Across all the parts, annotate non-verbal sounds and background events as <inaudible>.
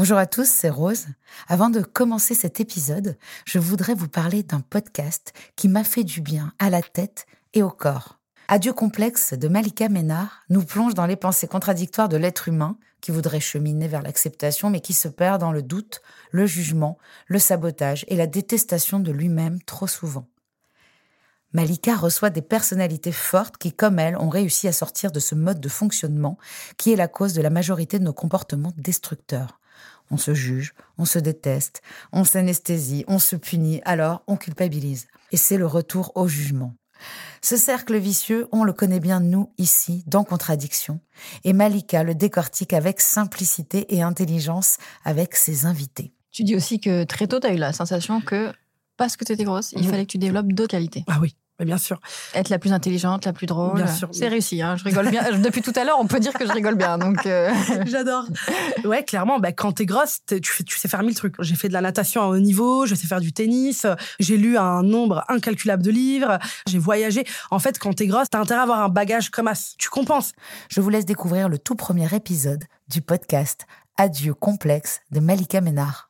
Bonjour à tous, c'est Rose. Avant de commencer cet épisode, je voudrais vous parler d'un podcast qui m'a fait du bien à la tête et au corps. Adieu complexe de Malika Ménard nous plonge dans les pensées contradictoires de l'être humain qui voudrait cheminer vers l'acceptation mais qui se perd dans le doute, le jugement, le sabotage et la détestation de lui-même trop souvent. Malika reçoit des personnalités fortes qui, comme elle, ont réussi à sortir de ce mode de fonctionnement qui est la cause de la majorité de nos comportements destructeurs. On se juge, on se déteste, on s'anesthésie, on se punit, alors on culpabilise. Et c'est le retour au jugement. Ce cercle vicieux, on le connaît bien nous ici, dans Contradiction, et Malika le décortique avec simplicité et intelligence avec ses invités. Tu dis aussi que très tôt, tu as eu la sensation que parce que tu étais grosse, il fallait que tu développes d'autres qualités. Ah oui bien sûr. Être la plus intelligente, la plus drôle. Bien sûr. C'est réussi, hein, je rigole bien. <laughs> Depuis tout à l'heure, on peut dire que je rigole bien. Donc euh. <laughs> J'adore. Ouais, clairement, bah, quand t'es grosse, tu, tu sais faire mille trucs. J'ai fait de la natation à haut niveau, je sais faire du tennis, j'ai lu un nombre incalculable de livres, j'ai voyagé. En fait, quand t'es grosse, t'as intérêt à avoir un bagage comme as. Tu compenses. Je vous laisse découvrir le tout premier épisode du podcast Adieu complexe de Malika Ménard.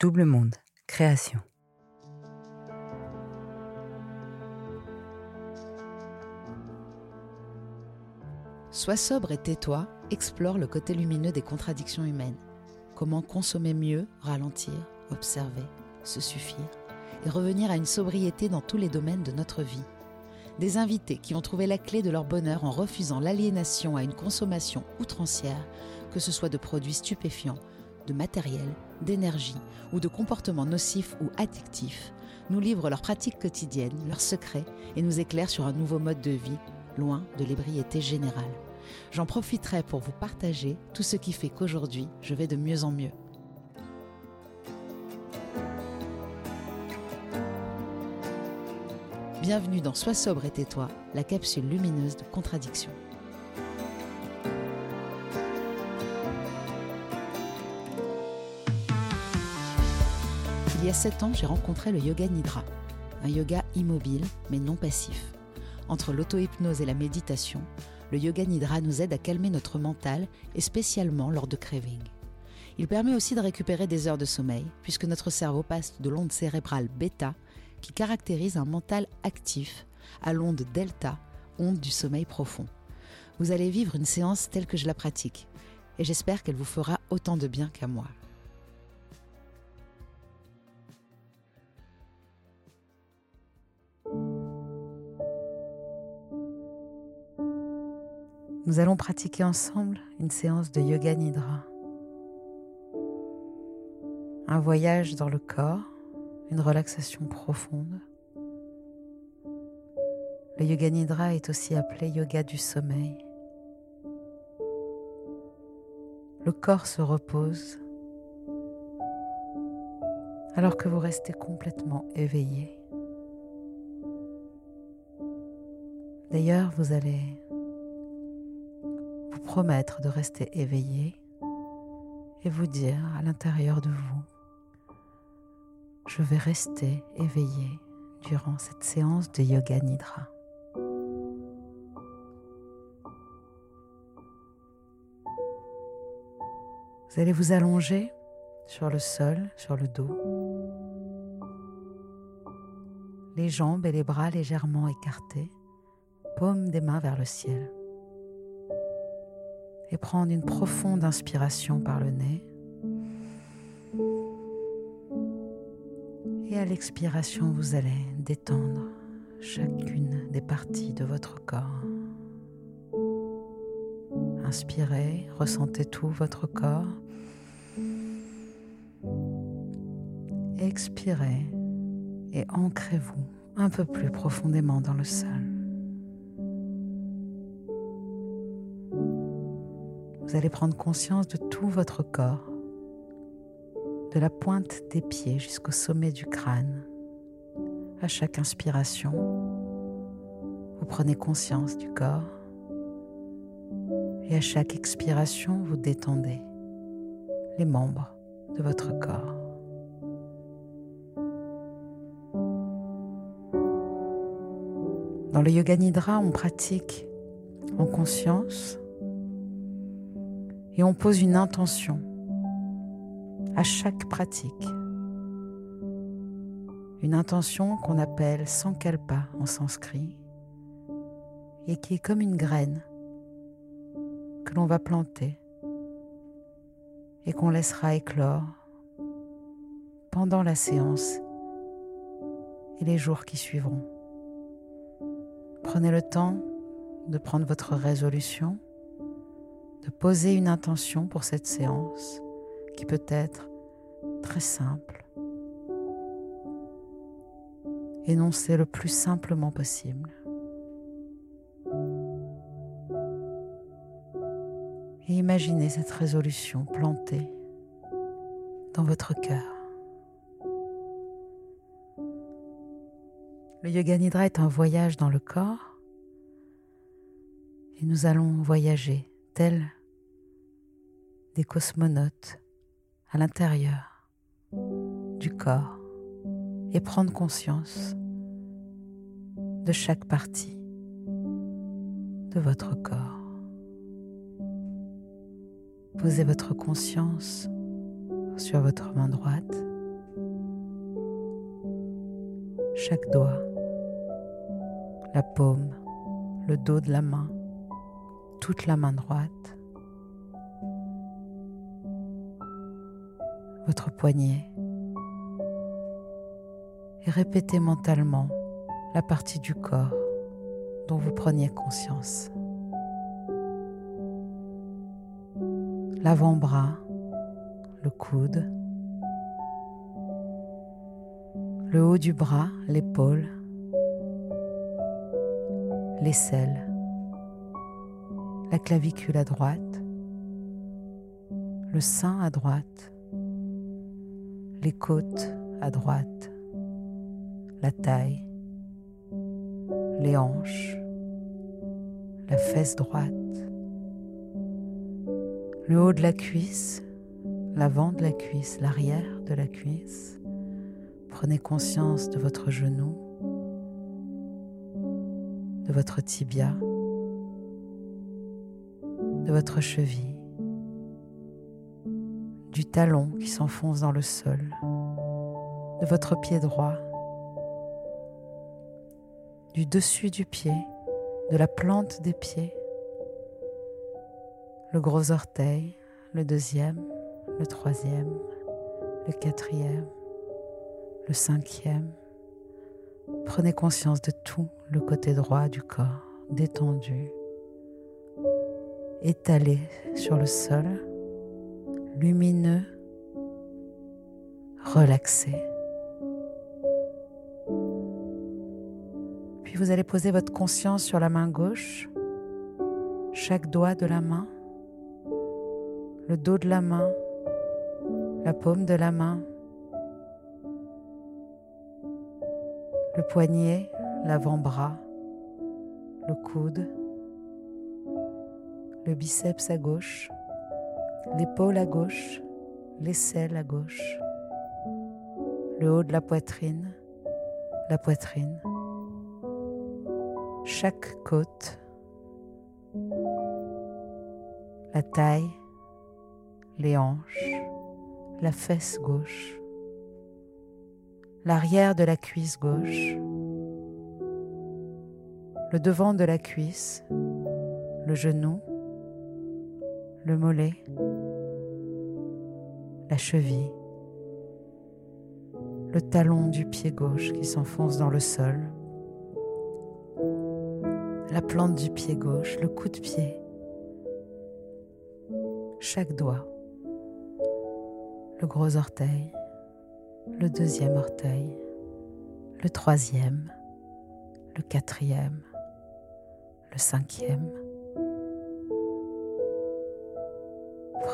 Double Monde, création. Sois sobre et tais-toi, explore le côté lumineux des contradictions humaines. Comment consommer mieux, ralentir, observer, se suffire et revenir à une sobriété dans tous les domaines de notre vie. Des invités qui ont trouvé la clé de leur bonheur en refusant l'aliénation à une consommation outrancière, que ce soit de produits stupéfiants, de matériel, d'énergie ou de comportements nocifs ou addictifs, nous livrent leurs pratiques quotidiennes, leurs secrets et nous éclairent sur un nouveau mode de vie, loin de l'ébriété générale. J'en profiterai pour vous partager tout ce qui fait qu'aujourd'hui, je vais de mieux en mieux. Bienvenue dans Sois sobre et tais-toi, la capsule lumineuse de contradiction. Il y a 7 ans, j'ai rencontré le yoga nidra, un yoga immobile mais non passif. Entre l'auto-hypnose et la méditation, le yoga nidra nous aide à calmer notre mental et spécialement lors de craving. Il permet aussi de récupérer des heures de sommeil puisque notre cerveau passe de l'onde cérébrale bêta qui caractérise un mental actif à l'onde delta, onde du sommeil profond. Vous allez vivre une séance telle que je la pratique et j'espère qu'elle vous fera autant de bien qu'à moi. Nous allons pratiquer ensemble une séance de yoga nidra. Un voyage dans le corps, une relaxation profonde. Le yoga nidra est aussi appelé yoga du sommeil. Le corps se repose alors que vous restez complètement éveillé. D'ailleurs, vous allez promettre de rester éveillé et vous dire à l'intérieur de vous, je vais rester éveillé durant cette séance de yoga nidra. Vous allez vous allonger sur le sol, sur le dos, les jambes et les bras légèrement écartés, paume des mains vers le ciel et prendre une profonde inspiration par le nez. Et à l'expiration, vous allez détendre chacune des parties de votre corps. Inspirez, ressentez tout votre corps. Expirez et ancrez-vous un peu plus profondément dans le sol. Vous allez prendre conscience de tout votre corps, de la pointe des pieds jusqu'au sommet du crâne. À chaque inspiration, vous prenez conscience du corps et à chaque expiration, vous détendez les membres de votre corps. Dans le Yoga Nidra, on pratique en conscience et on pose une intention à chaque pratique. Une intention qu'on appelle sankalpa en sanskrit et qui est comme une graine que l'on va planter et qu'on laissera éclore pendant la séance et les jours qui suivront. Prenez le temps de prendre votre résolution, de poser une intention pour cette séance qui peut être très simple. Énoncez le plus simplement possible. Et imaginez cette résolution plantée dans votre cœur. Le Yoga Nidra est un voyage dans le corps et nous allons voyager des cosmonautes à l'intérieur du corps et prendre conscience de chaque partie de votre corps. Posez votre conscience sur votre main droite, chaque doigt la paume, le dos de la main, toute la main droite, votre poignet. Et répétez mentalement la partie du corps dont vous preniez conscience. L'avant-bras, le coude, le haut du bras, l'épaule, l'aisselle, la clavicule à droite, le sein à droite, les côtes à droite, la taille, les hanches, la fesse droite, le haut de la cuisse, l'avant de la cuisse, l'arrière de la cuisse. Prenez conscience de votre genou, de votre tibia, de votre cheville, du talon qui s'enfonce dans le sol, de votre pied droit, du dessus du pied, de la plante des pieds, le gros orteil, le deuxième, le troisième, le quatrième, le cinquième, Prenez conscience de tout le côté droit du corps, détendu, étalé sur le sol, lumineux, relaxé. Puis vous allez poser votre conscience sur la main gauche, chaque doigt de la main, le dos de la main, la paume de la main, le poignet, l'avant-bras, le coude, le biceps à gauche, l'épaule à gauche, l'aisselle à gauche, le haut de la poitrine, la poitrine, chaque côte, la taille, les hanches, la fesse gauche, l'arrière de la cuisse gauche, le devant de la cuisse, le genou, le mollet, la cheville, le talon du pied gauche qui s'enfonce dans le sol, la plante du pied gauche, le coup de pied, chaque doigt, le gros orteil, le deuxième orteil, le troisième, le quatrième, le cinquième,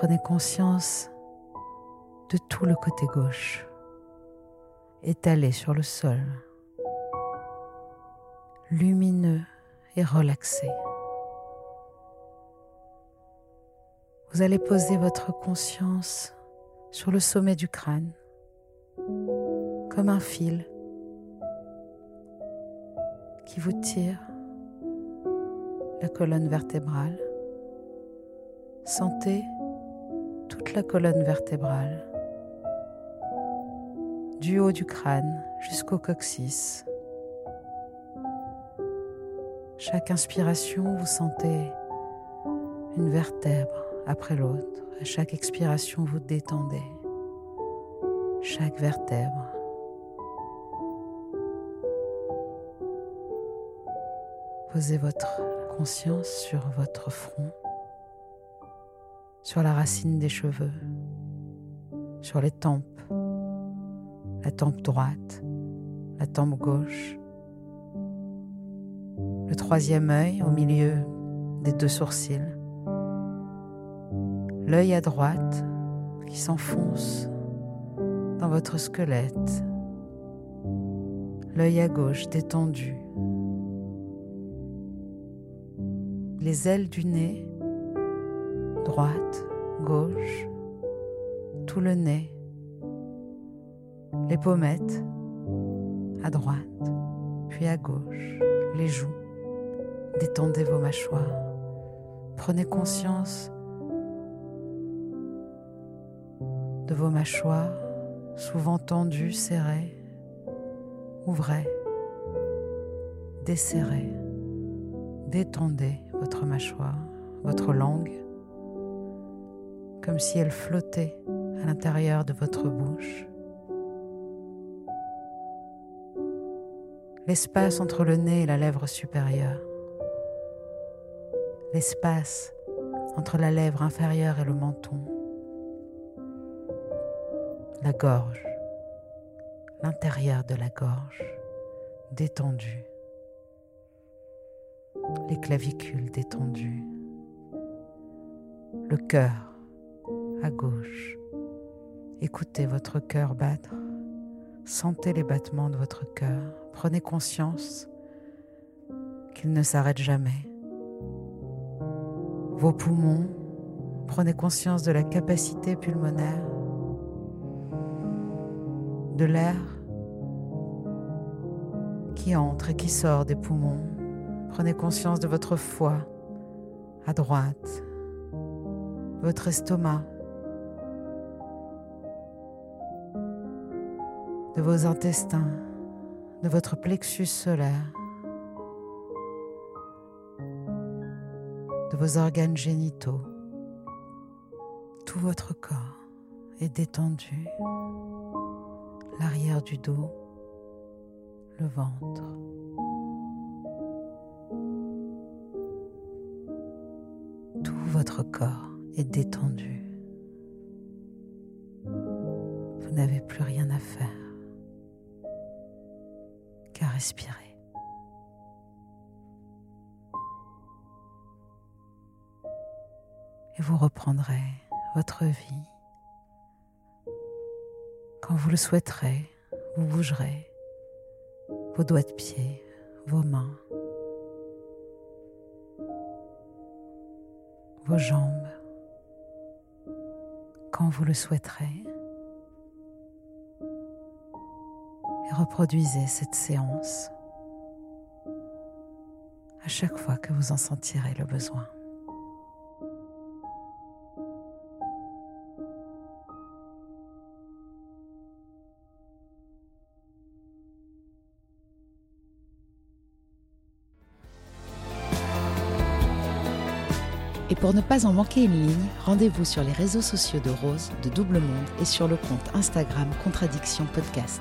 Prenez conscience de tout le côté gauche, étalé sur le sol, lumineux et relaxé. Vous allez poser votre conscience sur le sommet du crâne, comme un fil qui vous tire la colonne vertébrale. Sentez toute la colonne vertébrale, du haut du crâne jusqu'au coccyx. Chaque inspiration, vous sentez une vertèbre après l'autre. À chaque expiration, vous détendez chaque vertèbre. Posez votre conscience sur votre front, sur la racine des cheveux, sur les tempes, la tempe droite, la tempe gauche, le troisième œil au milieu des deux sourcils, l'œil à droite qui s'enfonce dans votre squelette, l'œil à gauche détendu, les ailes du nez, droite, gauche, tout le nez, les pommettes, à droite, puis à gauche, les joues. Détendez vos mâchoires. Prenez conscience de vos mâchoires, souvent tendues, serrées. Ouvrez, desserrez, détendez votre mâchoire, votre langue, comme si elle flottait à l'intérieur de votre bouche. L'espace entre le nez et la lèvre supérieure. L'espace entre la lèvre inférieure et le menton. La gorge, l'intérieur de la gorge détendu, les clavicules détendues, le cœur à gauche. Écoutez votre cœur battre, sentez les battements de votre cœur, prenez conscience qu'il ne s'arrête jamais. Vos poumons, prenez conscience de la capacité pulmonaire de l'air qui entre et qui sort des poumons. Prenez conscience de votre foie à droite, votre estomac, de vos intestins, de votre plexus solaire, de vos organes génitaux. Tout votre corps est détendu l'arrière du dos, le ventre. Tout votre corps est détendu. Vous n'avez plus rien à faire Et vous reprendrez votre vie quand vous le souhaiterez, vous bougerez vos doigts de pied, vos mains, vos jambes, quand vous le souhaiterez. Reproduisez cette séance à chaque fois que vous en sentirez le besoin. Et pour ne pas en manquer une ligne, rendez-vous sur les réseaux sociaux de Rose, de Double Monde et sur le compte Instagram Contradiction Podcast.